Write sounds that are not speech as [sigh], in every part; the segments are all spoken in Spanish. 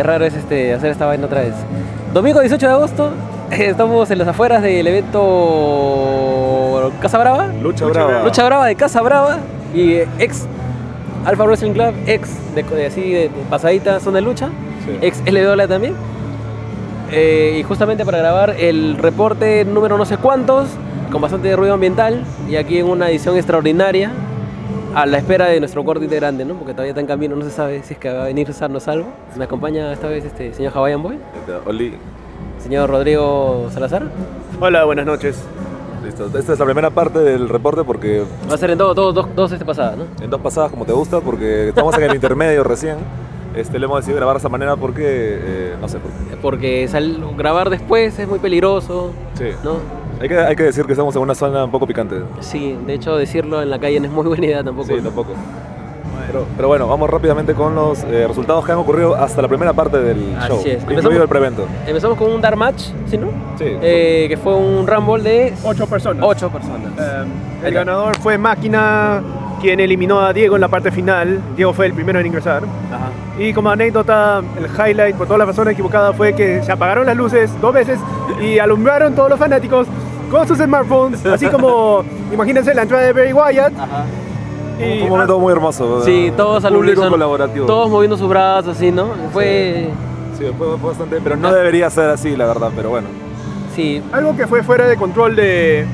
Qué raro es este, hacer esta vaina otra vez. Domingo 18 de agosto, [laughs] estamos en las afueras del evento Casa Brava. Lucha, Lucha brava. Lucha Brava de Casa Brava y eh, ex Alpha Wrestling Club, ex de, de así de pasadita son de lucha, Sí. ex LWA también. Eh, y justamente para grabar el reporte número no sé cuántos, con bastante ruido ambiental, y aquí en una edición extraordinaria, a la espera de nuestro corte integrante, ¿no? Porque todavía está en camino, no se sabe si es que va a venir sano o salvo. Me acompaña esta vez este señor Hawaiian Boy, Este, Oli, señor Rodrigo Salazar. Hola, buenas noches. listo. Esta es la primera parte del reporte porque Va a ser en todo, todo, dos, dos este pasada, ¿no? en dos pasadas como te gusta, porque estamos en el intermedio recién. Este, le hemos decidido grabar de esa manera porque, eh, no sé, por qué. Porque sal- grabar después es muy peligroso, Sí. ¿no? Hay que, hay que decir que estamos en una zona un poco picante. Sí, de hecho decirlo en la calle no es muy buena idea tampoco. Sí, tampoco. Pero, pero bueno, vamos rápidamente con los eh, resultados que han ocurrido hasta la primera parte del Así show, es. incluido Empezamos- el prevento. Empezamos con un Dark Match, ¿sí, no? Sí. Eh, que fue un Rumble de Ocho personas. ocho personas. Eh, el ganador fue Máquina, quien eliminó a Diego en la parte final. Diego fue el primero en ingresar. Ajá. Y como anécdota, el highlight por toda la persona equivocada fue que se apagaron las luces dos veces y alumbraron todos los fanáticos con sus smartphones, [laughs] así como, imagínense la entrada de Barry Wyatt. Ajá. Y, un momento muy hermoso. Sí, todos al unísono, colaborativo. Todos moviendo sus brazos, así, ¿no? Fue. Sí, fue, fue bastante, pero no debería ser así, la verdad, pero bueno. Sí, algo que fue fuera de control de,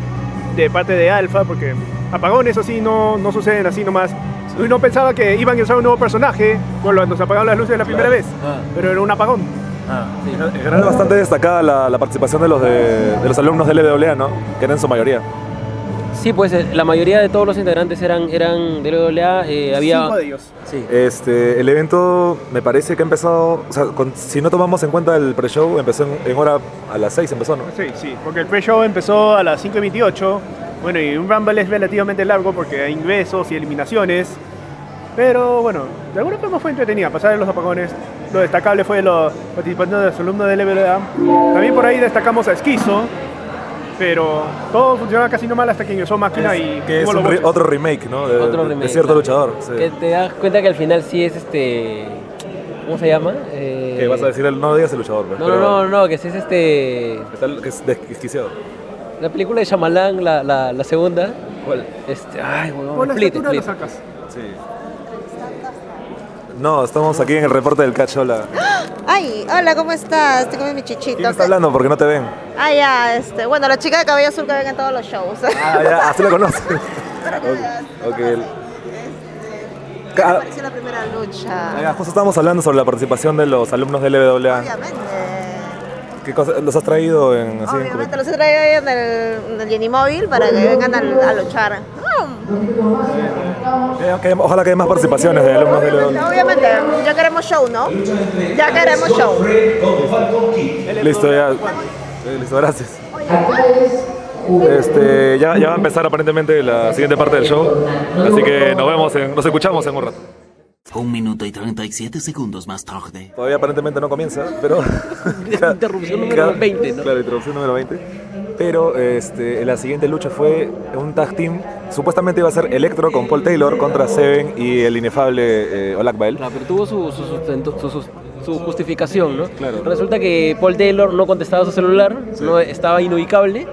de parte de Alpha, porque apagones así no, no suceden así nomás. Y no pensaba que iban a usar un nuevo personaje cuando se apagaron las luces la primera vez, Ah. pero era un apagón. Sí. En general bastante destacada la, la participación de los, de, de los alumnos del LWA, ¿no? Que eran en su mayoría. Sí, pues eh, la mayoría de todos los integrantes eran, eran de LWA. eh, había. Cinco de ellos. Sí. Este, el evento me parece que ha empezado, o sea, con- si no tomamos en cuenta el pre-show, empezó en, en hora a las 6, empezó, ¿no? Sí, sí, porque el pre-show empezó a las 5 y 28. Bueno, y un Rumble es relativamente largo porque hay ingresos y eliminaciones. Pero bueno, de alguna forma fue entretenida, a pesar de los apagones. Lo destacable fue los participantes de los alumnos de LBDA. También por ahí destacamos a Esquizo. Pero todo funcionaba casi normal hasta que ingresó Máquina y que es un re- otro remake, ¿no? De, Otro remake, de cierto claro. luchador. sí. Que te das cuenta que al final sí es este. ¿Cómo se llama? Eh, Que vas a decir, el- no digas el luchador, pues, No, pero no, no, no, que sí es este. que es desquiciado. La película de Shyamalan, la, la, la segunda. ¿Cuál? Este, ay, weón, Por la Split, lo Split. sacas. Sí. No, estamos aquí en el reporte del catch, hola. Ay, hola, ¿cómo estás? Tengo mi chichito. ¿Quién está hablando? Porque no te ven. Ah, ya, este, bueno, la chica de cabello azul que ven en todos los shows. Ah, ya, así la conoces. [laughs] ok. ok. Me Ah, pareció la primera lucha. ah, justo estábamos hablando sobre la participación de los alumnos del LWA. Obviamente. ¿Qué cosa los has traído en así en Obviamente los he traído ahí en el, en el Jenny Móvil para que vengan a, a luchar. Mm, Eh, ojalá que haya más participaciones de alumnos obviamente, LWA. obviamente, ya queremos show, ¿no? Ya queremos show. Listo, ya. Eh, Listo, gracias. Este, ya, ya va a empezar aparentemente la siguiente parte del show. Así que nos vemos, en- nos escuchamos en un rato. Un minuto y 37 segundos más tarde. Todavía aparentemente no comienza, pero. [laughs] Interrupción número 20, ¿no? Claro, interrupción número 20. Pero este, la siguiente lucha fue un tag team. Supuestamente iba a ser Electro con Paul Taylor contra Seven y el inefable eh, Olak Bael. Claro, pero tuvo su, su, sustento- su, su- su justificación, ¿no? Claro. Resulta que Paul Taylor no contestaba su celular, no estaba inubicable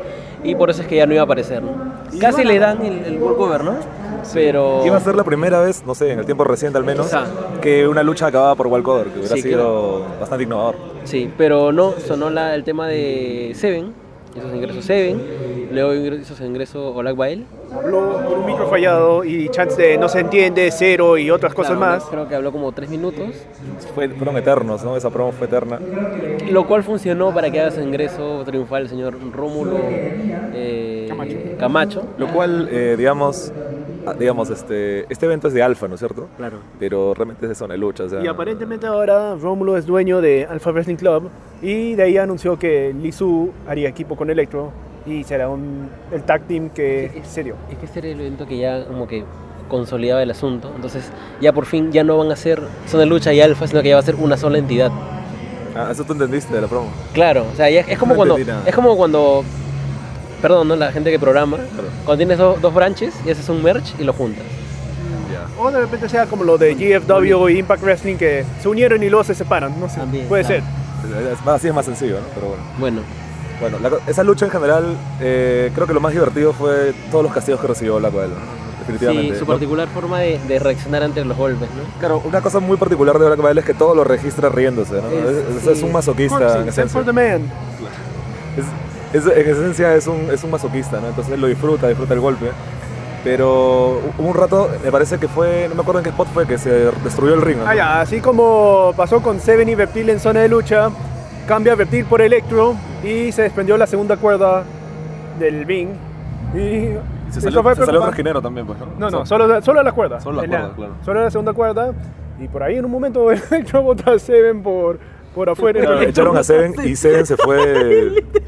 y por eso es que ya no iba a aparecer. ¿no? Casi le dan el, el walkover, ¿no? Pero. Iba a ser la primera vez, no sé, en el tiempo reciente al menos, que una lucha acababa por walkover, que hubiera Sí, sido bastante innovador. Sí, pero no, sonó la, el tema de Seven, hizo su ingreso Seven, luego hizo su ingreso Olak Bael. Habló con un micro fallado y chance de no se entiende, cero y otras cosas Claro, más. Creo que habló como tres minutos, Fue- fueron eternos, ¿no? Esa promo fue eterna. lo cual funcionó para que haga su ingreso triunfal el señor Rómulo eh, Camacho. Camacho. Lo cual, eh, digamos, digamos este, este evento es de Alfa, ¿no es cierto? Claro. Pero realmente es de zona de lucha, o sea, Y aparentemente ahora Rómulo es dueño de Alpha Wrestling Club y de ahí anunció que Lizu haría equipo con Electro y será un, el tag team que se dio. Es que este era el evento que ya como que consolidaba el asunto. Entonces ya por fin ya no van a ser zona de lucha y alfa, sino que ya va a ser una sola entidad. Ah, eso tú entendiste de la promo. Claro, o sea, ya es como No cuando es como cuando perdón, ¿no? La gente que programa, Claro. cuando tienes do- dos branches y haces un merge y lo juntas. O de repente sea como lo de GFW y Impact Wrestling que se unieron y luego se separan. No sé. También, Puede claro. ser. Es más- Así es más sencillo, ¿no? Pero bueno. Bueno, Bueno, la esa lucha en general, eh, creo que lo más divertido fue todos los castigos que recibió Black Widow, ¿no? Definitivamente. sí, su ¿no? particular forma de, de reaccionar ante los golpes, ¿no? Claro, una cosa muy particular de Black Widow es que todo lo registra riéndose, ¿no? Es- Es, es sí. un masoquista en for the man. Es- es- en esencia es un, es un masoquista, ¿no? Entonces él lo disfruta, disfruta el golpe. Pero hubo un rato, me parece que fue, no me acuerdo en qué spot fue, que se destruyó el ring. ¿no? Ah, ya, así como pasó con Seven y Reptil en zona de lucha, cambia Reptil por Electro y se desprendió la segunda cuerda del Bing. Y se salió, fue se salió trajinero también, pues, ¿no? No, no, O sea, solo, solo la cuerda. Solo la cuerda, claro. Solo la segunda cuerda. Y por ahí en un momento [laughs] Electro bota a Seven por, por afuera. claro, echaron a Seven y Seven se fue... [laughs]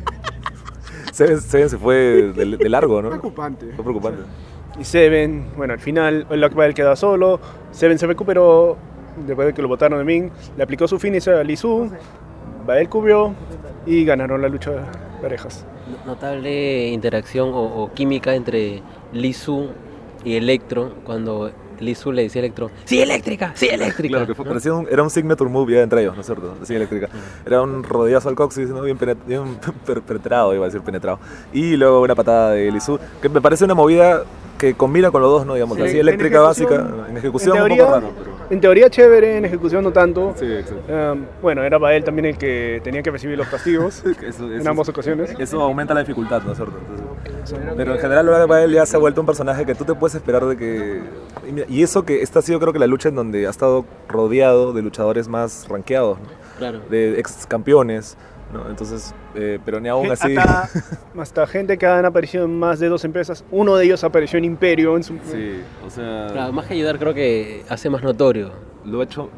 Seven, Seven se fue de, de largo, ¿no? Preocupante. Fue preocupante. Y Seven, bueno, al final el Black queda solo. Seven se recuperó después de que lo botaron de Ming. Le aplicó su finisher a Lisu. Bael cubrió y ganaron la lucha de parejas. Notable interacción o, o química entre Lisu y Electro cuando Lisu le decía a Electro, ¡Sí, eléctrica! ¡Sí, eléctrica! Claro, que fue, ¿no? parecía un- era un signature move ya entre ellos, ¿no es cierto? Así eléctrica. Era un rodillazo al coxis, ¿no? bien, penet- bien [laughs] per- penetrado, iba a decir penetrado. Y luego una patada de Lisu, que me parece una movida que combina con los dos, ¿no? Digamos, Sí, así eléctrica básica, en ejecución en un poco raro. Pero... En teoría chévere, en ejecución no tanto. Sí, exacto. Um, bueno, era Bael también el que tenía que recibir los castigos [laughs] Eso, en ambas ocasiones. Eso aumenta la dificultad, ¿no es cierto? Entonces, pero en general, Black Pael ya se ha vuelto un personaje que tú te puedes esperar de que. Y eso que esta ha sido, creo que, la lucha en donde ha estado rodeado de luchadores más rankeados, ¿no? Claro. de ex campeones, ¿no? Entonces, eh, pero ni aún así. Hasta, [laughs] hasta gente que han aparecido en más de dos empresas. Uno de ellos apareció en Imperio. En su, sí, o sea. Claro, más que ayudar creo que hace más notorio. Lo ha hecho.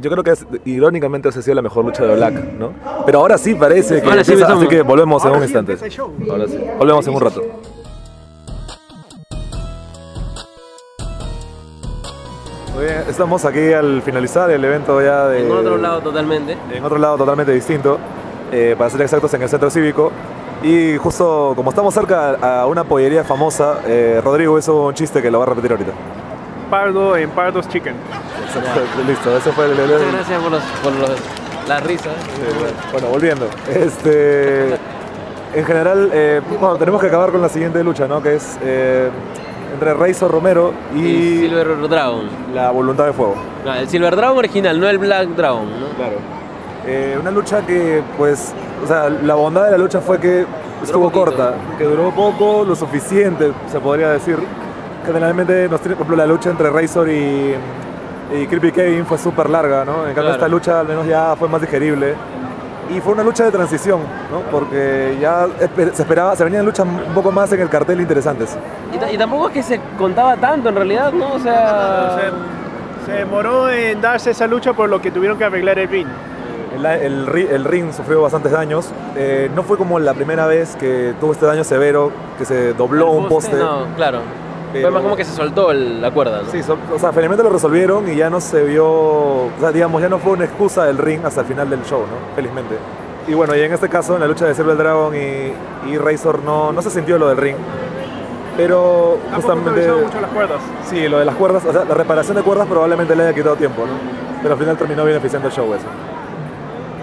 Yo creo que es- irónicamente esa ha sido la mejor lucha de Black, ¿no? Pero ahora sí parece que. Ahora sí empieza, empezamos. así que volvemos en Ahora un sí instante. empieza el show. Ahora sí. Volvemos en un rato. Muy bien, estamos aquí al finalizar el evento ya de. En otro lado totalmente. en otro lado totalmente distinto, eh, para ser exactos en el centro cívico. Y justo como estamos cerca a una pollería famosa, eh, Rodrigo hizo un chiste que lo va a repetir ahorita. Pardo en Pardo's Chicken. [laughs] Listo, ese fue el... el- Muchas gracias por, los, por los, las risas. Bueno, volviendo. Este, en general, eh, bueno, tenemos que acabar con la siguiente lucha, ¿no? Que es eh, entre Razor Romero Y y Silver Dragon. la Voluntad de Fuego. No, el Silver Dragon original, no el Black Dragon, ¿no? Claro. Eh, una lucha que, pues, o sea, la bondad de la lucha fue que estuvo poquito. corta, que duró poco, lo suficiente, se podría decir. Generalmente, nos tiene, por ejemplo, la lucha entre Razor y, y Creepy Kevin fue súper larga, ¿no? En cambio, Claro. esta lucha al menos ya fue más digerible. Y fue una lucha de transición, ¿no? Porque ya se esperaba, se venían luchas un poco más en el cartel interesantes. Y, y tampoco es que se contaba tanto en realidad, ¿no? O sea. Se, se demoró en darse esa lucha por lo que tuvieron que arreglar el ring. El, el ri- el ring sufrió bastantes daños. Eh, no fue como la primera vez que tuvo este daño severo, que se dobló un poste. No, claro. Pero- Fue más como que se soltó el- la cuerda, ¿no? Sí, so- o sea, felizmente lo resolvieron y ya no se vio, o sea, digamos, ya no fue una excusa del ring hasta el final del show, ¿no? Felizmente. Y bueno, y en este caso, en la lucha de Silver Dragon y, y Razor, no, no se sintió lo del ring. Pero justamente... mucho las cuerdas. Sí, lo de las cuerdas, o sea, la reparación de cuerdas probablemente le haya quitado tiempo, ¿no? Pero al final terminó beneficiando el show eso.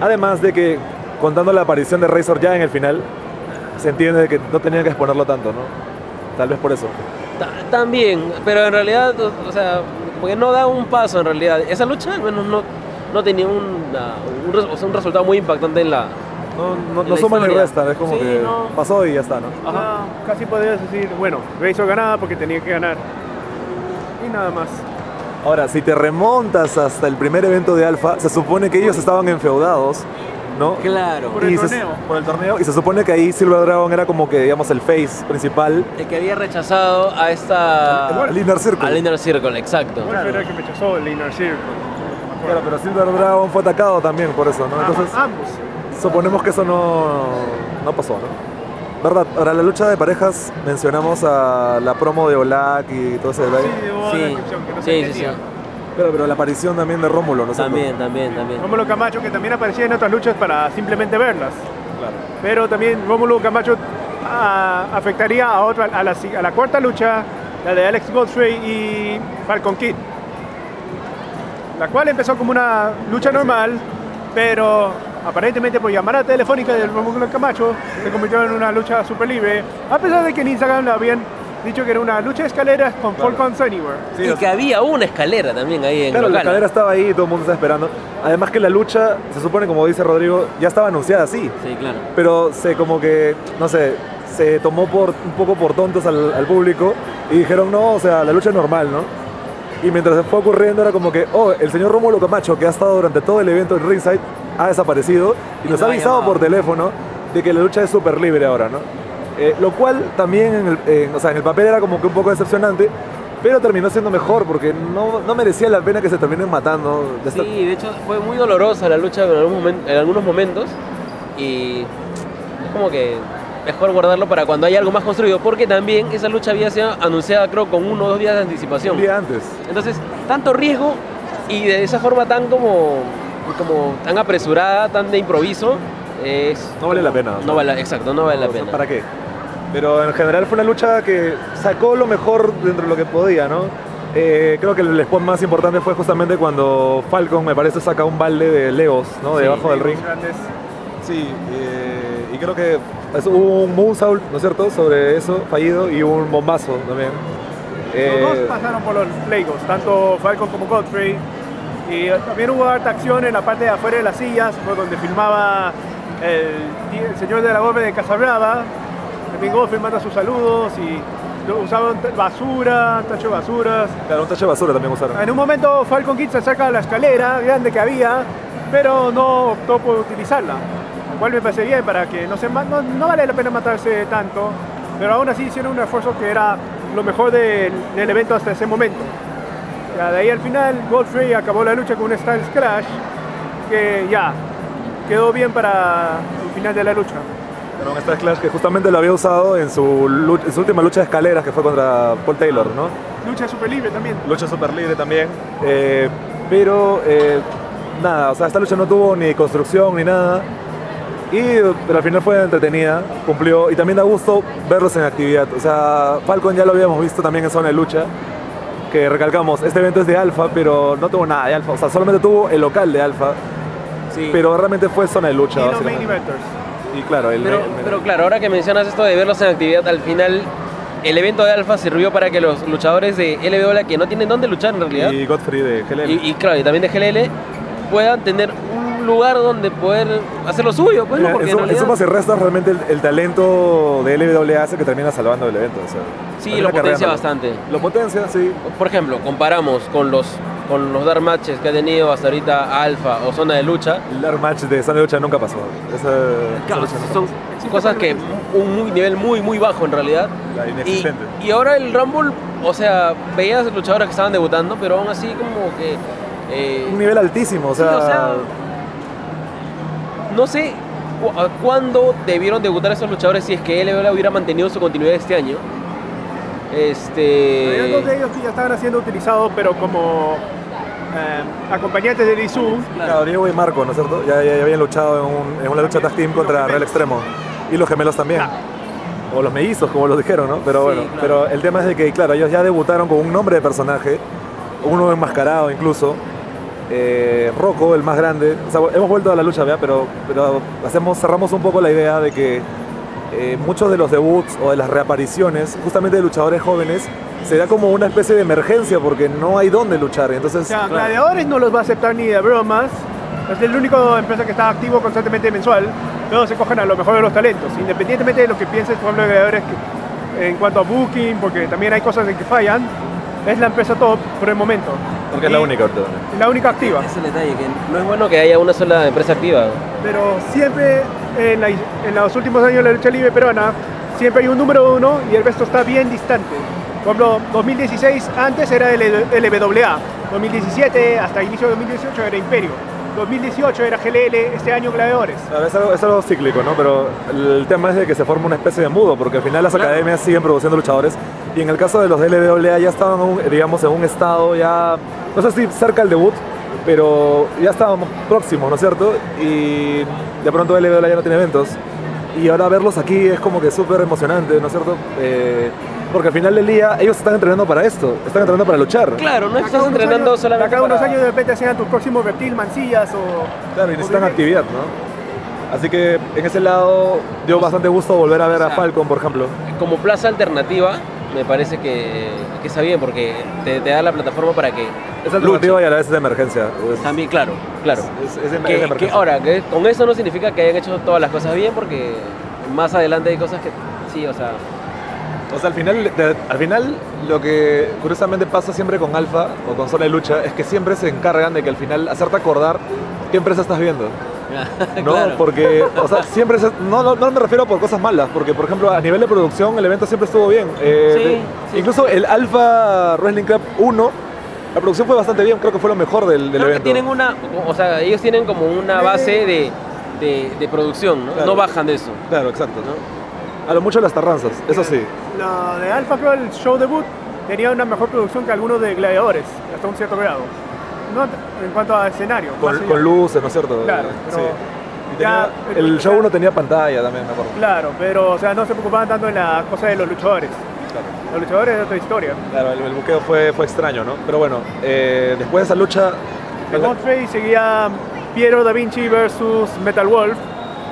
Además de que, contando la aparición de Razor ya en el final, se entiende que no tenían que exponerlo tanto, ¿no? Tal vez por eso. Ta- También, pero en realidad, o, o sea, porque no da un paso en realidad. Esa lucha al menos no, no tenía una- un, res- o sea, un resultado muy impactante en la... No, no, suma ni resta, es como Sí, que no. pasó y ya está, ¿no? Ajá. Casi podrías decir, bueno, Razor ganaba porque tenía que ganar. Y nada más. Ahora, si te remontas hasta el primer evento de Alpha, se supone que ellos estaban enfeudados, ¿no? Claro. Por el Y se- torneo. por el torneo. Y se supone que ahí Silver Dragon era como que, digamos, el face principal. El que había rechazado a esta... El Inner Circle. Al Inner Circle, exacto. Wolf era el que me rechazó el Inner Circle. Claro, pero Silver Dragon fue atacado también por eso, ¿no? Entonces, ambos. suponemos que eso no, no pasó, ¿no? ¿Verdad? Ahora, la lucha de parejas, mencionamos a la promo de Olac y todo ese detalle. Sí, Sí, sí, sí. Pero, pero la aparición también de Rómulo, ¿no? es cierto? También, también, también. Rómulo Camacho, que también aparecía en otras luchas para simplemente verlas. Claro. Pero también Rómulo Camacho ah, afectaría a, otra, a, la, si- a la cuarta lucha la de Alex Godfrey y Falcon Kid. La cual empezó como una lucha normal, pero aparentemente por llamada telefónica del Rómulo Camacho se convirtió en una lucha super libre, a pesar de que en Instagram lo habían dicho que era una lucha de escaleras con Claro. Falcons Anywhere. Sí, y o que había una escalera también ahí en Claro, el la local. escalera estaba ahí y todo el mundo está esperando. Además que la lucha, se supone, como dice Rodrigo, ya estaba anunciada así. Sí, claro. Pero se como que, no sé, se tomó por un poco por tontos al, al público y dijeron, no, o sea, la lucha es normal, ¿no? Y mientras se fue ocurriendo era como que, oh, el señor Rómulo Camacho, que ha estado durante todo el evento en Ringside, ha desaparecido y, Y nos no ha avisado llamado. por teléfono de que la lucha es súper libre ahora, ¿no? Eh, lo cual también, en el, o sea, en el papel era como que un poco decepcionante, pero terminó siendo mejor porque no, no merecía la pena que se terminen matando. Sí, de hecho fue muy dolorosa la lucha en, algún en algunos momentos y es como que mejor guardarlo para cuando haya algo más construido, porque también esa lucha había sido anunciada creo con uno o dos días de anticipación. Un día antes. Entonces, tanto riesgo y de esa forma tan como, como tan apresurada, tan de improviso, es No vale la pena. no vale, exacto, no vale la pena. ¿Para qué? Pero en general fue una lucha que sacó lo mejor dentro de lo que podía, ¿no? Eh, creo que el spot más importante fue justamente cuando Falcon, me parece, saca un balde de Legos, ¿no? Sí, Debajo del ring. Grandes. Sí, eh, y creo que es- hubo un moonsault, ¿no es cierto?, sobre eso, fallido, y un bombazo también. Eh, Los dos pasaron por los Legos, tanto Falcon como Godfrey. Y eh, también hubo harta acción en la parte de afuera de las sillas, por donde filmaba el, el señor de la golpe de Casabrava. También Godfrey manda sus saludos y usaban basura, tacho de basuras. claro, un tacho de basura también usaron. En un momento Falcon Kid se acerca a la escalera grande que había, pero no optó por utilizarla. Cual me parece bien para que no, se no, no vale la pena matarse tanto, pero aún así hicieron un esfuerzo que era lo mejor del, del evento hasta ese momento. Ya, de ahí al final Godfrey acabó la lucha con un Styles Crash que ya quedó bien para el final de la lucha. Era un Star Clash que justamente lo había usado en su, en su última lucha de escaleras, que fue contra Paul Taylor, ¿no? Lucha super libre también. Lucha super libre también. eh, pero eh, nada, o sea, esta lucha no tuvo ni construcción ni nada. Y, pero al final fue entretenida, cumplió. Y también da gusto verlos en actividad. O sea, Falcon ya lo habíamos visto también en zona de lucha. Que recalcamos, este evento es de Alfa, pero no tuvo nada de Alfa. O sea, solamente tuvo el local de Alfa. Sí. Pero realmente fue zona de lucha. Y los main básicamente. eventers. Y claro, el Pero, el- pero claro, ahora que mencionas esto de verlos en actividad, al final el evento de Alfa sirvió para que los luchadores de LWA que no tienen dónde luchar en realidad, y Godfrey de GLL. y, y claro, y también de GLL, puedan tener un lugar donde poder hacer lo suyo, pues, ¿no? Mira, en realidad, sumas y restas realmente el, el talento de LWA hace que termina salvando el evento. o sea, sí, lo potencia bastante. Lo potencia, sí. Por ejemplo, comparamos con los con los dark matches que ha tenido hasta ahorita Alfa o Zona de Lucha, El dark match de zona de lucha nunca pasó. Esa, esa Claro, son cosas que un muy, nivel muy muy bajo en realidad. La Y, inexistente. y ahora el Rumble, o sea, veías luchadores que estaban debutando, pero aún así como que eh, Un nivel altísimo, o sí, sea, o sea, no sé cu- a cuándo debieron debutar esos luchadores si es que LWA hubiera mantenido su continuidad este año. Había Este dos de ellos que ya estaban siendo utilizados, pero como eh, acompañantes de Lizu. claro, Diego y Marco, ¿no es cierto? Ya, ya- ya habían luchado en, un- en una lucha tag team contra Real Extremo. Y los gemelos también. O los mellizos, como los dijeron, ¿no? Pero Sí, bueno, claro. pero el tema es de que, claro, ellos ya debutaron con un nombre de personaje, uno enmascarado incluso. Eh, Rocco, el más grande. O sea, hemos vuelto a la lucha, ¿verdad? Pero, pero hacemos, cerramos un poco la idea de que eh, muchos de los debuts o de las reapariciones, justamente de luchadores jóvenes, se da como una especie de emergencia porque no hay dónde luchar. Entonces, O sea, Gladiadores no los va a aceptar ni de bromas. Es el único empresa que está activo constantemente mensual. Todos se cogen a lo mejor de los talentos. Independientemente de lo que pienses, por ejemplo, de Gladiadores que- en cuanto a booking, porque también hay cosas en que fallan, es la empresa top por el momento. Porque es la única ahorita. La única activa. es el detalle, que no es bueno que haya una sola empresa activa. Pero siempre en, la- en los últimos años de la lucha libre peruana, siempre hay un número uno y el resto está bien distante. Por ejemplo, 2016 antes era el LWA, 2017 hasta inicio de 2018 era Imperio, 2018 era GLL, este año Gladiadores. Claro, es, algo, es algo cíclico, ¿no? Pero el tema es de que se forma una especie de mudo, porque al final las Claro. academias siguen produciendo luchadores. Y en el caso de los LWA ya estaban, digamos, en un estado ya, no sé si cerca al debut, pero ya estábamos próximos, ¿no es cierto? Y de pronto LWA ya no tiene eventos. Y ahora verlos aquí es como que súper emocionante, ¿no es cierto? Eh, Porque al final del día ellos están entrenando para esto, están entrenando para luchar. Claro, no estás entrenando años- solamente acá a unos para- años de repente sean tus próximos reptil, mancillas o... Claro, y necesitan actividad, ¿no? Así que en ese lado dio bastante gusto volver a ver a sea, Falcon, por ejemplo. como plaza alternativa, me parece que, que está bien porque te, te da la plataforma para que Es alternativa y a la vez es de emergencia. Es- también, claro, claro. Es, de, de Que, que emergencia. ahora, que con eso no significa que hayan hecho todas las cosas bien porque más adelante hay cosas que sí, o sea, O sea, al final, de- al final lo que curiosamente pasa siempre con Alpha o con Zona de Lucha es que siempre se encargan de que al final hacerte acordar qué empresa estás viendo. [laughs] ¿no? claro. Porque, o sea, siempre se- no, no, no me refiero por cosas malas, porque por ejemplo a nivel de producción el evento siempre estuvo bien. Eh, Sí, de- sí, incluso el Alpha Wrestling Club 1, la producción fue bastante bien, creo que fue lo mejor del, del Creo que evento. tienen una, o sea, ellos tienen como una base de, de, de producción, ¿no? Claro. No bajan de eso, Claro, exacto. ¿no? A lo mucho las tarranzas, eso sí. Lo de Alpha creo el show debut tenía una mejor producción que algunos de Gladiadores, hasta un cierto grado. No en cuanto a escenario. Con, luces, ¿no es cierto? Claro, Sí. tenía- el show ya- 1 tenía pantalla también, me acuerdo. Claro, pero o sea, no se preocupaban tanto en la cosa de los luchadores. Los luchadores es otra historia. Claro, el, el buqueo fue, fue extraño, ¿no? Pero bueno, eh, después de esa lucha... En Godfrey seguía Piero da Vinci versus Metal Wolf,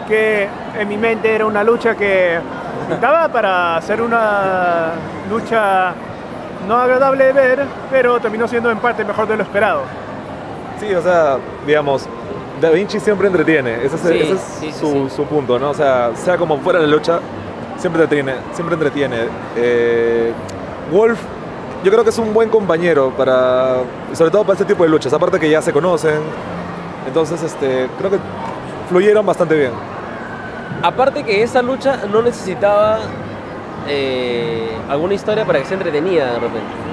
que en mi mente era una lucha que pintaba para hacer una lucha no agradable de ver, pero terminó siendo en parte mejor de lo esperado. Sí, o sea, digamos, Da Vinci siempre entretiene, ese es, Sí, ese es sí, sí, su, sí. su punto, ¿no? O sea, sea como fuera la lucha, siempre entretiene. Siempre entretiene. Eh, Wolf, yo creo que es un buen compañero para, sobre todo para este tipo de luchas, aparte que ya se conocen, entonces este, creo que fluyeron bastante bien. Aparte que esa lucha no necesitaba eh, alguna historia para que sea entretenida de repente.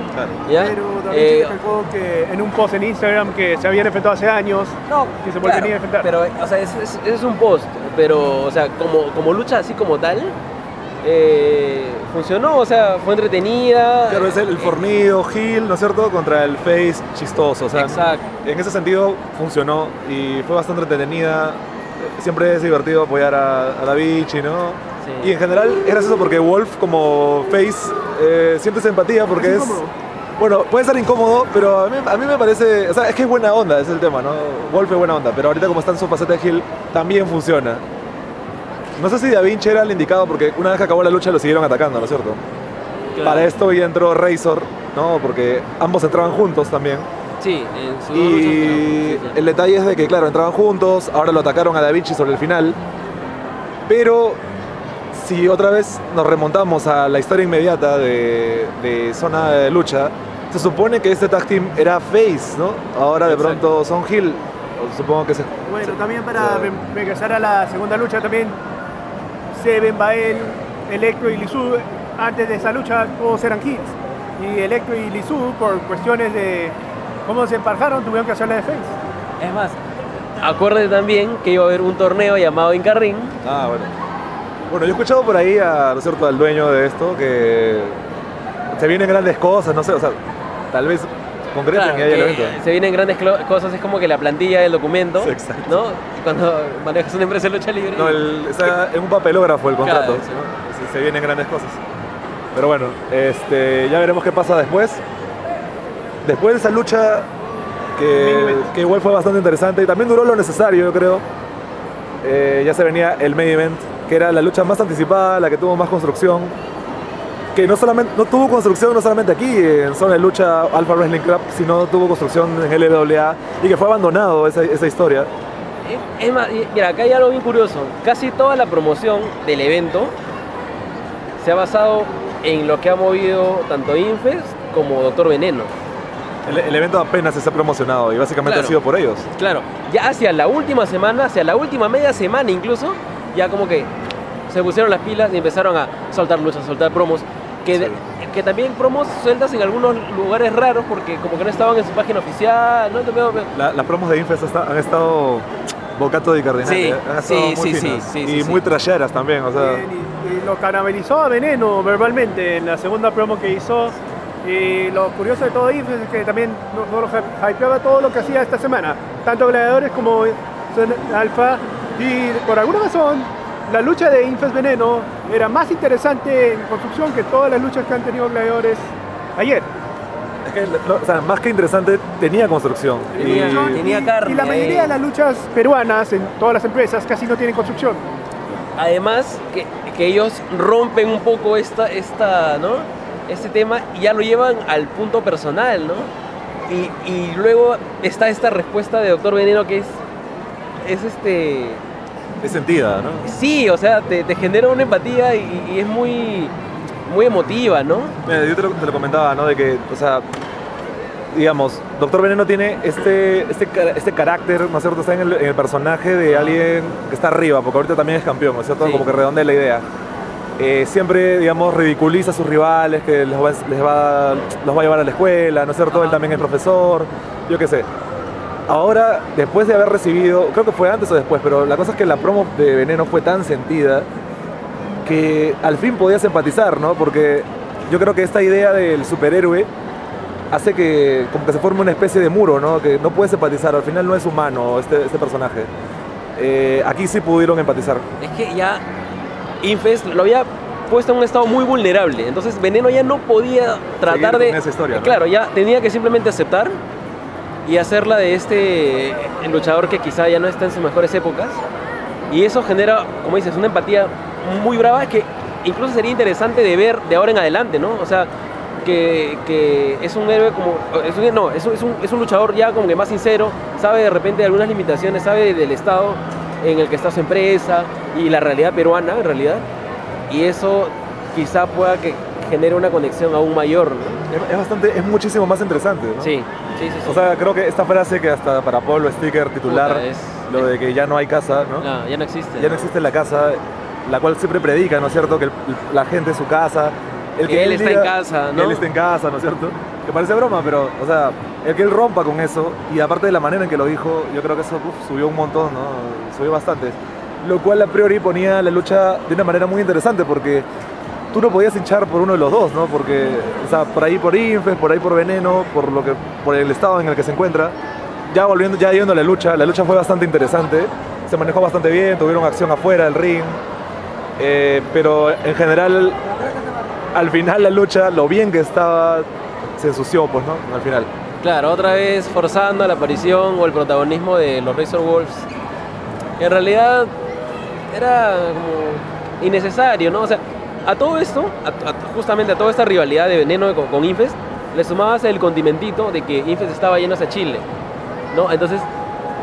¿Ya? Pero Vinci Eh, que en un post en Instagram que se habían enfrentado hace años, no, que se claro, a enfrentar. Pero, o sea, es, es- es un post, pero, o sea, como, como lucha así como tal, eh, funcionó, o sea, fue entretenida. Claro, es el, el fornido, Gil, ¿no es cierto? Contra el face chistoso, o sea, Exacto. en ese sentido funcionó y fue bastante entretenida. Siempre es divertido apoyar a, a Da Vinci, ¿no? Sí. Y en general es gracioso porque Wolf como face eh, sientes empatía porque Es es... Bueno, puede ser incómodo, pero a mí, a mí me parece... O sea, es que es buena onda, es el tema, ¿no? Wolf es buena onda, pero ahorita como está en su faceta de Gil, también funciona. No sé si Da Vinci era el indicado porque una vez que acabó la lucha lo siguieron atacando, ¿no es cierto? claro. Para esto ya entró Razor, ¿no? Porque ambos entraban juntos también. Sí, en su Y sí, el detalle es de que, claro, entraban juntos, ahora lo atacaron a Da Vinci sobre el final. Pero si otra vez nos remontamos a la historia inmediata de, de Zona de Lucha, se supone que este tag team era Face, ¿no? Ahora de Exacto. pronto son Hill. Supongo que se... Bueno, se- también para regresar a la segunda lucha también, Seven, Bael, Electro y Lizu, antes de esa lucha todos eran hits. Y Electro y Lizu, por cuestiones de cómo se emparejaron, tuvieron que hacer la defensa. Es más, acuérdate también que iba a haber un torneo llamado Inca Ring. Ah, bueno. Bueno, yo he escuchado por ahí a, ¿no es cierto?, al dueño de esto que se vienen grandes cosas, no sé, o sea, tal vez concreten Claro, y haya el que evento. se vienen grandes cosas, es como que la plantilla del documento, Sí, exacto. ¿no? Cuando manejas una empresa de lucha libre. No, el- está en un papelógrafo el contrato. Claro, sí. ¿no? Se, se vienen grandes cosas. Pero bueno, este, ya veremos qué pasa después. Después de esa lucha, que, que igual fue bastante interesante y también duró lo necesario, yo creo. eh, ya se venía el main event, que era la lucha más anticipada, la que tuvo más construcción. Que no solamente no tuvo construcción no solamente aquí en zona de lucha Alpha Wrestling Club, sino tuvo construcción en LWA y que fue abandonado esa, esa historia. Es- más, mira, acá hay algo bien curioso. Casi toda la promoción del evento se ha basado en lo que ha movido tanto Infest como Doctor Veneno. El, el evento apenas se ha promocionado y básicamente Claro. ha sido por ellos. Claro, ya hacia la última semana, hacia la última media semana incluso, ya como que se pusieron las pilas y empezaron a soltar luchas, soltar promos. Que, de- que también promos sueltas en algunos lugares raros porque como que no estaban en su página oficial, ¿no? La- las promos de Infest han estado bocato de cardinal. Sí, ¿eh? Sí, muy sí, finas. sí, sí, Y sí, sí. muy trasheras también, o sea. Y, y lo caramelizó a Veneno verbalmente en la segunda promo que hizo. Y lo curioso de todo Infest es que también no, no lo hy- hypeaba todo lo que hacía esta semana, tanto Gladiadores como Alpha. Y por alguna razón, la lucha de Infes Veneno era más interesante en construcción que todas las luchas que han tenido gladiadores ayer. Es que, no, o sea, más que interesante, tenía construcción. Tenía- y, tenía carne Y la mayoría de las luchas peruanas en todas las empresas casi no tienen construcción. Además, que, que ellos rompen un poco esta, esta, ¿no? Este tema y ya lo llevan al punto personal, ¿no? Y, y luego está esta respuesta de Doctor Veneno que es, es este... es sentida, ¿no? Sí, o sea, te, te genera una empatía y, y es muy, muy emotiva, ¿no? Mira, yo te lo, te lo comentaba, ¿no? De que, o sea, digamos, Doctor Veneno tiene este, este, este carácter, ¿no es cierto? Está en el, en el personaje de alguien que está arriba, porque ahorita también es campeón, ¿no es cierto? Sí. Como que redondea la idea. Eh, siempre, digamos, ridiculiza a sus rivales, que les va, les va- los va a llevar a la escuela, ¿no es cierto? Él también es profesor, yo qué sé. Ahora, después de haber recibido, creo que fue antes o después, pero la cosa es que la promo de Veneno fue tan sentida que al fin podías empatizar, ¿no? Porque yo creo que esta idea del superhéroe hace que como que se forme una especie de muro, ¿no? Que no puedes empatizar, al final no es humano este, este personaje. Eh, aquí sí pudieron empatizar. Es que ya Infest lo había puesto en un estado muy vulnerable. Entonces Veneno ya no podía tratar Seguir de... con esa historia, ¿no? Claro, ya tenía que simplemente aceptar y hacerla de este eh, luchador que quizá ya no está en sus mejores épocas. Y eso genera, como dices, una empatía muy brava que incluso sería interesante de ver de ahora en adelante, ¿no? O sea, que, que es un héroe como... Es un, no, es un, es, un, luchador ya como que más sincero, sabe de repente algunas limitaciones, sabe del estado en el que está su empresa y la realidad peruana en realidad. Y eso quizá pueda que genere una conexión aún mayor, ¿no? Es, es bastante, es muchísimo más interesante, ¿no? Sí, sí, sí. sí. O sea, creo que esta frase que hasta para Pablo Sticker titular, Puta, es- lo de que ya no hay casa, ¿no? No, ya no existe. Ya no existe la casa, la cual siempre predica, ¿no es cierto? Que el- la gente en su casa. El Que él está en casa, ¿no? Él está en casa, ¿no es cierto? Que parece broma, pero, o sea, el que él rompa con eso, y aparte de la manera en que lo dijo, yo creo que eso uf, subió un montón, ¿no? Subió bastante. Lo cual a priori ponía la lucha de una manera muy interesante, porque tú no podías hinchar por uno de los dos, ¿no? Porque, o sea, por ahí por Infes, por ahí por Veneno, por, lo que, por el estado en el que se encuentra. Ya volviendo, ya yendo a la lucha, la lucha fue bastante interesante, se manejó bastante bien, tuvieron acción afuera del ring, eh, pero en general, al final la lucha, lo bien que estaba, se ensució, pues, ¿no? Al final. Claro, otra vez forzando la aparición o el protagonismo de los Razor Wolves. En realidad era como innecesario, ¿no? O sea, a todo esto, a- a- justamente a toda esta rivalidad de veneno con, con Infest, le sumabas el condimentito de que Infest estaba yendo hacia Chile, ¿no? Entonces,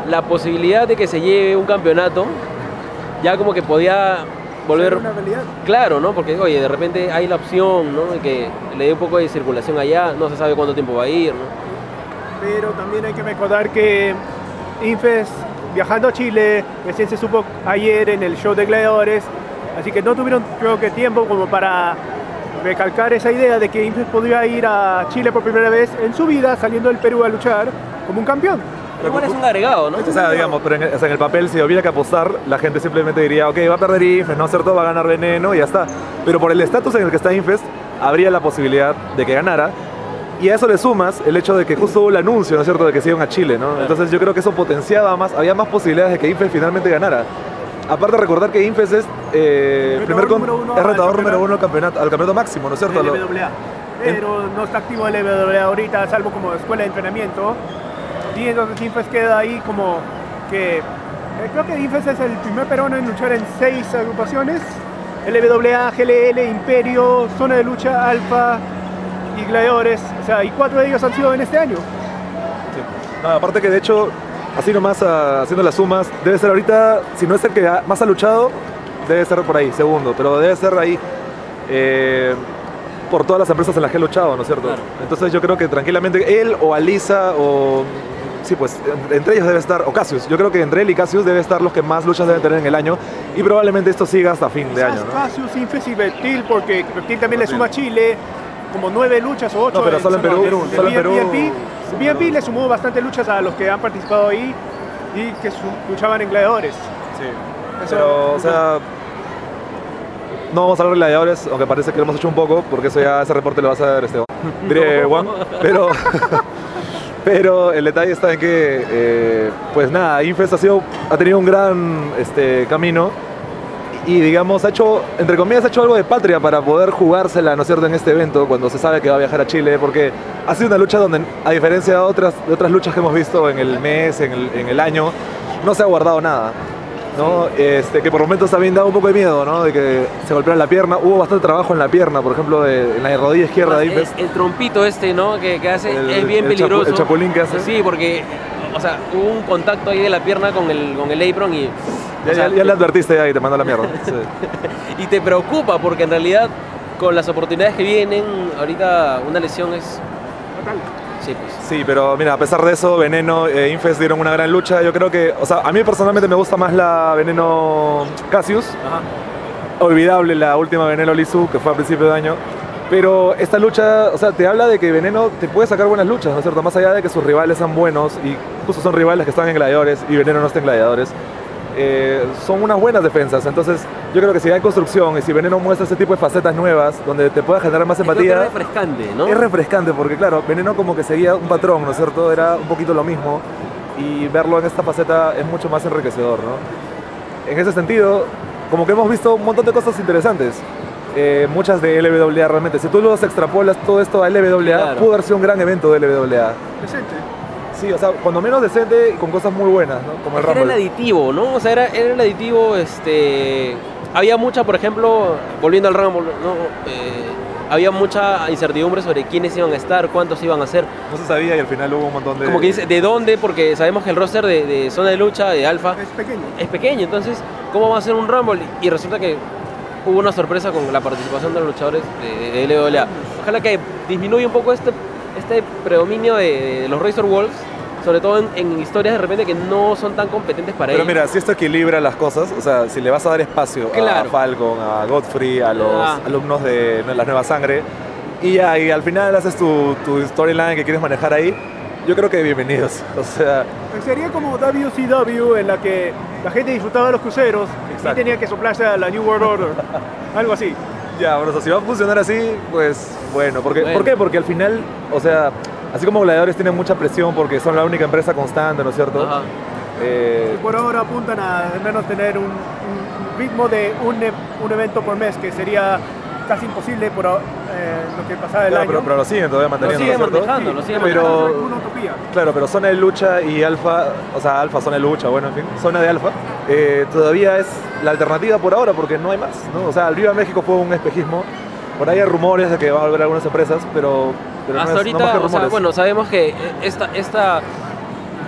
la posibilidad de que se lleve un campeonato ya como que podía volver Una. Claro, ¿no? Porque, oye, de repente hay la opción, ¿no? De que le dé un poco de circulación allá, no se sabe cuánto tiempo va a ir, ¿no? Pero también hay que recordar que Infes viajando a Chile, recién se supo ayer en el show de gladiadores, así que no tuvieron creo que tiempo como para recalcar esa idea de que Infes podría ir a Chile por primera vez en su vida saliendo del Perú a luchar como un campeón. Pero igual es un agregado, ¿no? O sea, digamos, pero en, el- o sea, en el papel, si hubiera que apostar, la gente simplemente diría, ok, va a perder Infest, no es cierto, va a ganar Veneno y ya está. Pero por el estatus en el que está Infest, habría la posibilidad de que ganara. Y a eso le sumas el hecho de que justo hubo el anuncio, ¿no es cierto?, de que se iban a Chile, ¿no? Entonces yo creo que eso potenciaba más, había más posibilidades de que Infest finalmente ganara. Aparte de recordar que Infest es, eh, Retador primer con- número uno es al retador número uno al campeonato, al campeonato máximo, ¿no es cierto? LWA. Pero no está activo el LWA ahorita, salvo como escuela de entrenamiento. Y entonces Infes queda ahí como que... eh, creo que Infes es el primer peruano en luchar en seis agrupaciones. LWA, GLL, Imperio, Zona de Lucha, Alfa y Gladiadores. O sea, y cuatro de ellos han sido en este año. No, aparte que de hecho, así nomás ah, haciendo las sumas, debe ser ahorita, si no es el que ha- más ha luchado, debe ser por ahí, segundo, pero debe ser ahí eh, por todas las empresas en las que ha luchado, ¿no es cierto? Claro. Entonces yo creo que tranquilamente él o Alisa o... Sí, pues en- entre ellos debe estar, o Cassius, yo creo que entre él y Cassius debe estar los que más luchas deben tener en el año y probablemente esto siga hasta fin de año, ¿no? Cassius, Infes y Reptil, porque Reptil también le suma a Chile como nueve luchas o ocho. No, pero solo en Perú, solo en Perú. BNP le sumó bastante luchas a los que han participado ahí y que luchaban en gladiadores. Sí. Eso- Pero, o sea, no vamos a hablar de gladiadores, aunque parece que lo hemos hecho un poco, porque eso ya, ese reporte lo va a hacer Esteban. [laughs] Diré Juan, pero, [laughs] pero el detalle está en que, eh, pues nada, Infest ha, sido, ha tenido un gran este, camino y digamos, ha hecho, entre comillas, ha hecho algo de patria para poder jugársela, ¿no es cierto?, en este evento, cuando se sabe que va a viajar a Chile, porque ha sido una lucha donde, a diferencia de otras, de otras luchas que hemos visto en el mes, en el, en el año, no se ha guardado nada. ¿no? Este, que por momentos también daba un poco de miedo, ¿no? De que se golpeara la pierna. Hubo bastante trabajo en la pierna, por ejemplo, de, en la rodilla izquierda. de el, el trompito este, ¿no? Que, que hace El- es bien el chapu- peligroso. el chapulín que hace. Sí, porque, o sea, hubo un contacto ahí de la pierna con el, con el apron y. Ya, o sea, ya- ya le advertiste ya y te mandó a la mierda. [laughs] Sí. y te preocupa porque en realidad con las oportunidades que vienen, ahorita una lesión es. Sí, pues. Sí, pero mira, a pesar de eso, Veneno e Infest dieron una gran lucha. Yo creo que, o sea, a mí personalmente me gusta más la Veneno Cassius. Olvidable la última Veneno Lizu, que fue a principio de año. Pero esta lucha, o sea, te habla de que Veneno te puede sacar buenas luchas, ¿no es cierto? Más allá de que sus rivales sean buenos, y justo son rivales que están en gladiadores y Veneno no está en gladiadores, eh, son unas buenas defensas. Entonces, yo creo que si hay construcción y si Veneno muestra ese tipo de facetas nuevas, donde te pueda generar más empatía. es refrescante, ¿no? Es refrescante porque, claro, Veneno como que seguía un patrón, ¿no es cierto? Era un poquito lo mismo y verlo en esta faceta es mucho más enriquecedor, ¿no? En ese sentido, como que hemos visto un montón de cosas interesantes. Eh, muchas de LWA realmente. Si tú los extrapolas todo esto a LWA, Claro. pudo haber sido un gran evento de LWA. Presente. Sí, o sea, cuando menos decente y con cosas muy buenas, ¿no? Como el Era el Rumble. aditivo, ¿no? O sea, era, era el aditivo, este... Había mucha, por ejemplo, volviendo al Rumble, ¿no? Eh, había mucha incertidumbre sobre quiénes iban a estar, cuántos iban a ser. No se sabía y al final hubo un montón de... Como que dice, ¿de dónde? Porque sabemos que el roster de, de zona de lucha, de Alfa, Es pequeño. es pequeño. Entonces, ¿cómo va a ser un Rumble? Y resulta que hubo una sorpresa con la participación de los luchadores de, de LWA. Ojalá que disminuya un poco este, este predominio de, de los Razor Wolves, sobre todo en, en historias de repente que no son tan competentes para Pero ellos. mira, si esto equilibra las cosas, o sea, si le vas a dar espacio Claro. a Falcon, a Godfrey, a los Ah. alumnos de la nueva sangre, y, ya, y al final haces tu, tu storyline que quieres manejar ahí, yo creo que bienvenidos. [laughs] O sea, Sería como WCW en la que la gente disfrutaba de los cruceros y Exacto. tenía que soplarse a la New World Order. [laughs] Algo así. ya, bueno, o sea, si va a funcionar así, pues bueno. Porque, Bueno. ¿Por qué? Porque al final, o sea, así como gladiadores tienen mucha presión porque son la única empresa constante, ¿no es cierto? Ajá. Eh, Por ahora apuntan a al menos tener un, un ritmo de un, e- un evento por mes, que sería casi imposible por eh, lo que pasaba el claro, año. pero, pero lo siguen todavía manteniendo, siguen ¿no es cierto? manejando, lo siguen Pero- manejando. Una utopía. Claro, pero zona de lucha y alfa, o sea, alfa, zona de lucha, bueno, en fin, zona de alfa, eh, todavía es la alternativa por ahora porque no hay más, ¿no? O sea, el Viva México fue un espejismo. Por ahí hay rumores de que va a volver algunas empresas, pero, pero Hasta no es, no ahorita, que o sea, bueno, sabemos que esta, esta,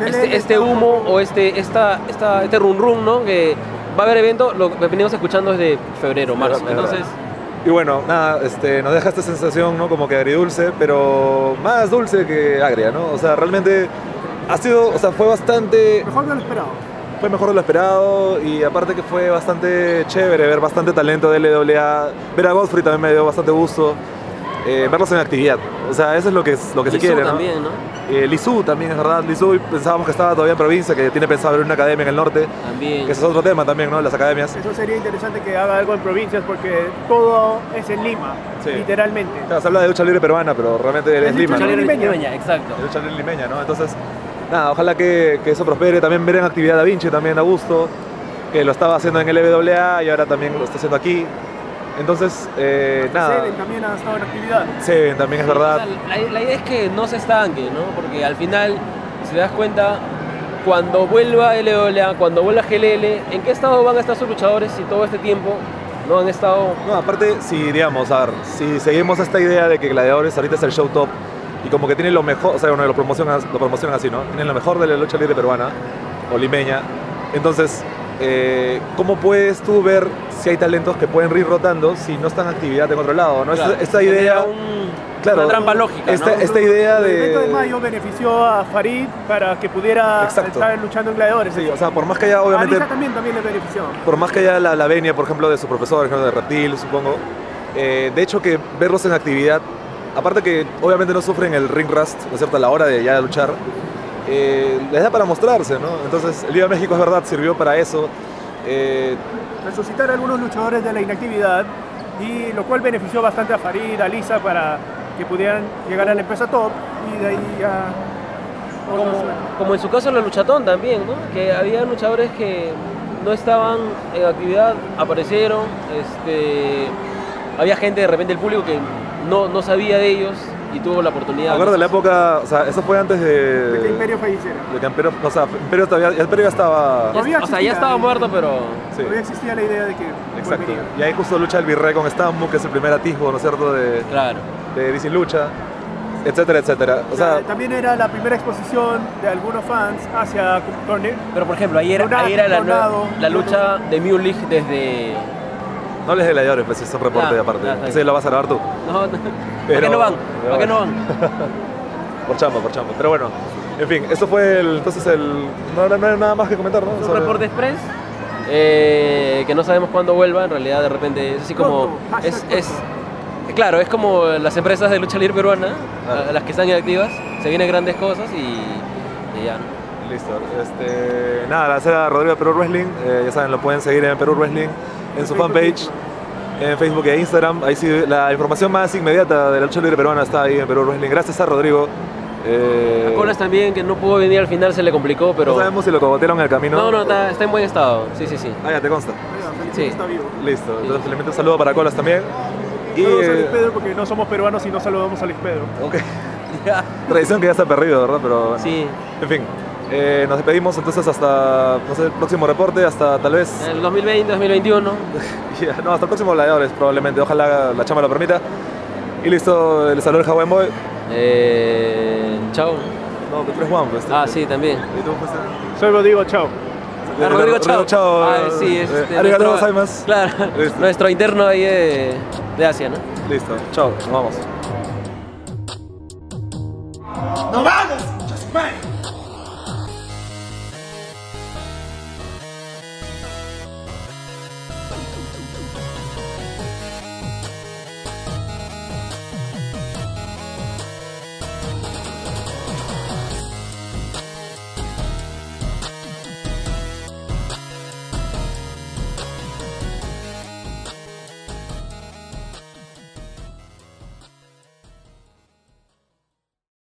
DLL este, este humo o este, esta, esta, este run run, ¿no? Que va a haber evento, lo que venimos escuchando desde febrero, marzo. verdad. Entonces, Y bueno, nada, este, nos deja esta sensación, ¿no? Como que agridulce, pero más dulce que agria, ¿no? O sea, realmente ha sido, o sea, fue bastante Mejor de lo esperado. fue mejor de lo esperado y aparte que fue bastante chévere ver bastante talento de LWA. Ver a Godfrey también me dio bastante gusto. Eh, verlos en actividad. O sea, eso es lo que, es, lo que se quiere, ¿no? también, ¿no? Eh, también, es verdad. Lizu pensábamos que estaba todavía en provincia, que tiene pensado abrir una academia en el norte. También. Que ese es otro tema también, ¿no? Las academias. Eso sería interesante que haga algo en provincias porque todo es en Lima, Sí. literalmente. Claro, se habla de lucha libre peruana, pero realmente es Es Lima, lucha libre. Limeña, limeña. exacto. Es lucha libre limeña, ¿no? Entonces, nada, ojalá que, que eso prospere. También ver en actividad Da Vinci también a gusto, que lo estaba haciendo en LWA y ahora también lo está haciendo aquí. Entonces, eh, nada. Seven también ha estado en actividad. Seven también es verdad. O sea, la, la idea es que no se estanque, ¿no? Porque al final, si te das cuenta, cuando vuelva LWA, cuando vuelva GLL, ¿en qué estado van a estar sus luchadores si todo este tiempo no han estado No, aparte, si digamos, a ver, si seguimos esta idea de que Gladiadores ahorita es el show top y como que tiene lo mejor, o sea, bueno, lo promocionan, lo promocionan así, ¿no? Tienen lo mejor de la lucha libre peruana o limeña. Entonces, eh, ¿cómo puedes tú ver si hay talentos que pueden ir rotando si no están en actividad en otro lado? ¿no? Claro, esta, idea, un- claro, una trampa lógica, esta, ¿no? esta idea El evento de de... mayo benefició a Farid para que pudiera Exacto. estar luchando en gladiadores. Sí, o sea, por más que haya, a obviamente, también, también le benefició. por más que haya la, la venia, por ejemplo, de su profesor, ejemplo, de Reptil, supongo, eh, de hecho que verlos en actividad, aparte que obviamente no sufren el ring rust, ¿no es cierto?, a la hora de ya luchar, eh, les da para mostrarse, ¿no? Entonces, el Viva México es verdad, sirvió para eso. Eh, Resucitar a algunos luchadores de la inactividad y lo cual benefició bastante a Farid, a Lisa para que pudieran llegar a la empresa top y de ahí a como, como en su caso la luchatón también, ¿no? Que había luchadores que no estaban en actividad, aparecieron, este, había gente de repente del público que no, no sabía de ellos y tuvo la oportunidad. Acuerdo de la época, o sea, eso fue antes de... De que Imperio falleciera. de que Imperio, o sea, Imperio todavía, Imperio ya estaba... Ya- o sea, ya estaba muerto, pero Sí, Todavía existía la idea de que exacto. volvería. Y ahí justo lucha el Virrey con Stambu, que es el primer atisbo, ¿no es cierto?, de, claro. de DC Lucha, etcétera, etcétera. O O sea, sea, también era la primera exposición de algunos fans hacia torneo. Pero por ejemplo, ahí era, ahí era la, Tornado, la lucha de Mulich desde... no les de gladiadores, pues es un reporte Ya, aparte. Ese lo vas a grabar tú. No, no. ¿Para qué no van? ¿Para qué no van? Por chamba, por chamba. Pero bueno, en fin, esto fue el, entonces el... No, no, no hay nada más que comentar, ¿no? Es un Sobre- reporte express eh, que no sabemos cuándo vuelva. En realidad, de repente es así como. Hashtag Es, es- claro, es como las empresas de lucha libre peruana, Claro. a- las que están inactivas. Se vienen grandes cosas y, y ya. ¿no? Listo. Este, nada, la era Rodrigo de Perú Wrestling. eh, ya saben, lo pueden seguir en Perú Wrestling, en su fanpage, en Facebook e Instagram. Ahí sí, la información más inmediata de la lucha libre peruana está ahí en Perú Wrestling. Gracias a Rodrigo. Eh, A Colas también, que no pudo venir al final, se le complicó, pero. No sabemos si lo cogotearon en el camino. No, no, está, está en buen estado. Sí, sí, sí. Ah, ya te consta. Sí. está vivo. Listo. Entonces le meto un saludo para Colas también. Y, Saludos a Luis Pedro porque no somos peruanos y no saludamos a Luis Pedro. ok. [laughs] Tradición que ya se ha perdido, ¿verdad? Pero, Sí, en fin. eh, nos despedimos entonces hasta, no sé, el próximo reporte, hasta tal vez... [laughs] el 2020, 2021. Ya, no, hasta el próximo Gladiadores probablemente. Ojalá la chama lo permita. Y listo, el saludo del Hawaiian Boy. Eh, chao. No, tú eres Juan, pues. Ah, sí, también. ¿Y tú, pues? Soy Rodrigo, chao. Ah, Rodrigo Chao. Chao. Ah, sí, es Eh, este, arigato nuestro-. [laughs] Claro, Listo. nuestro interno ahí de, de Asia, ¿no? Listo, chao, nos vamos.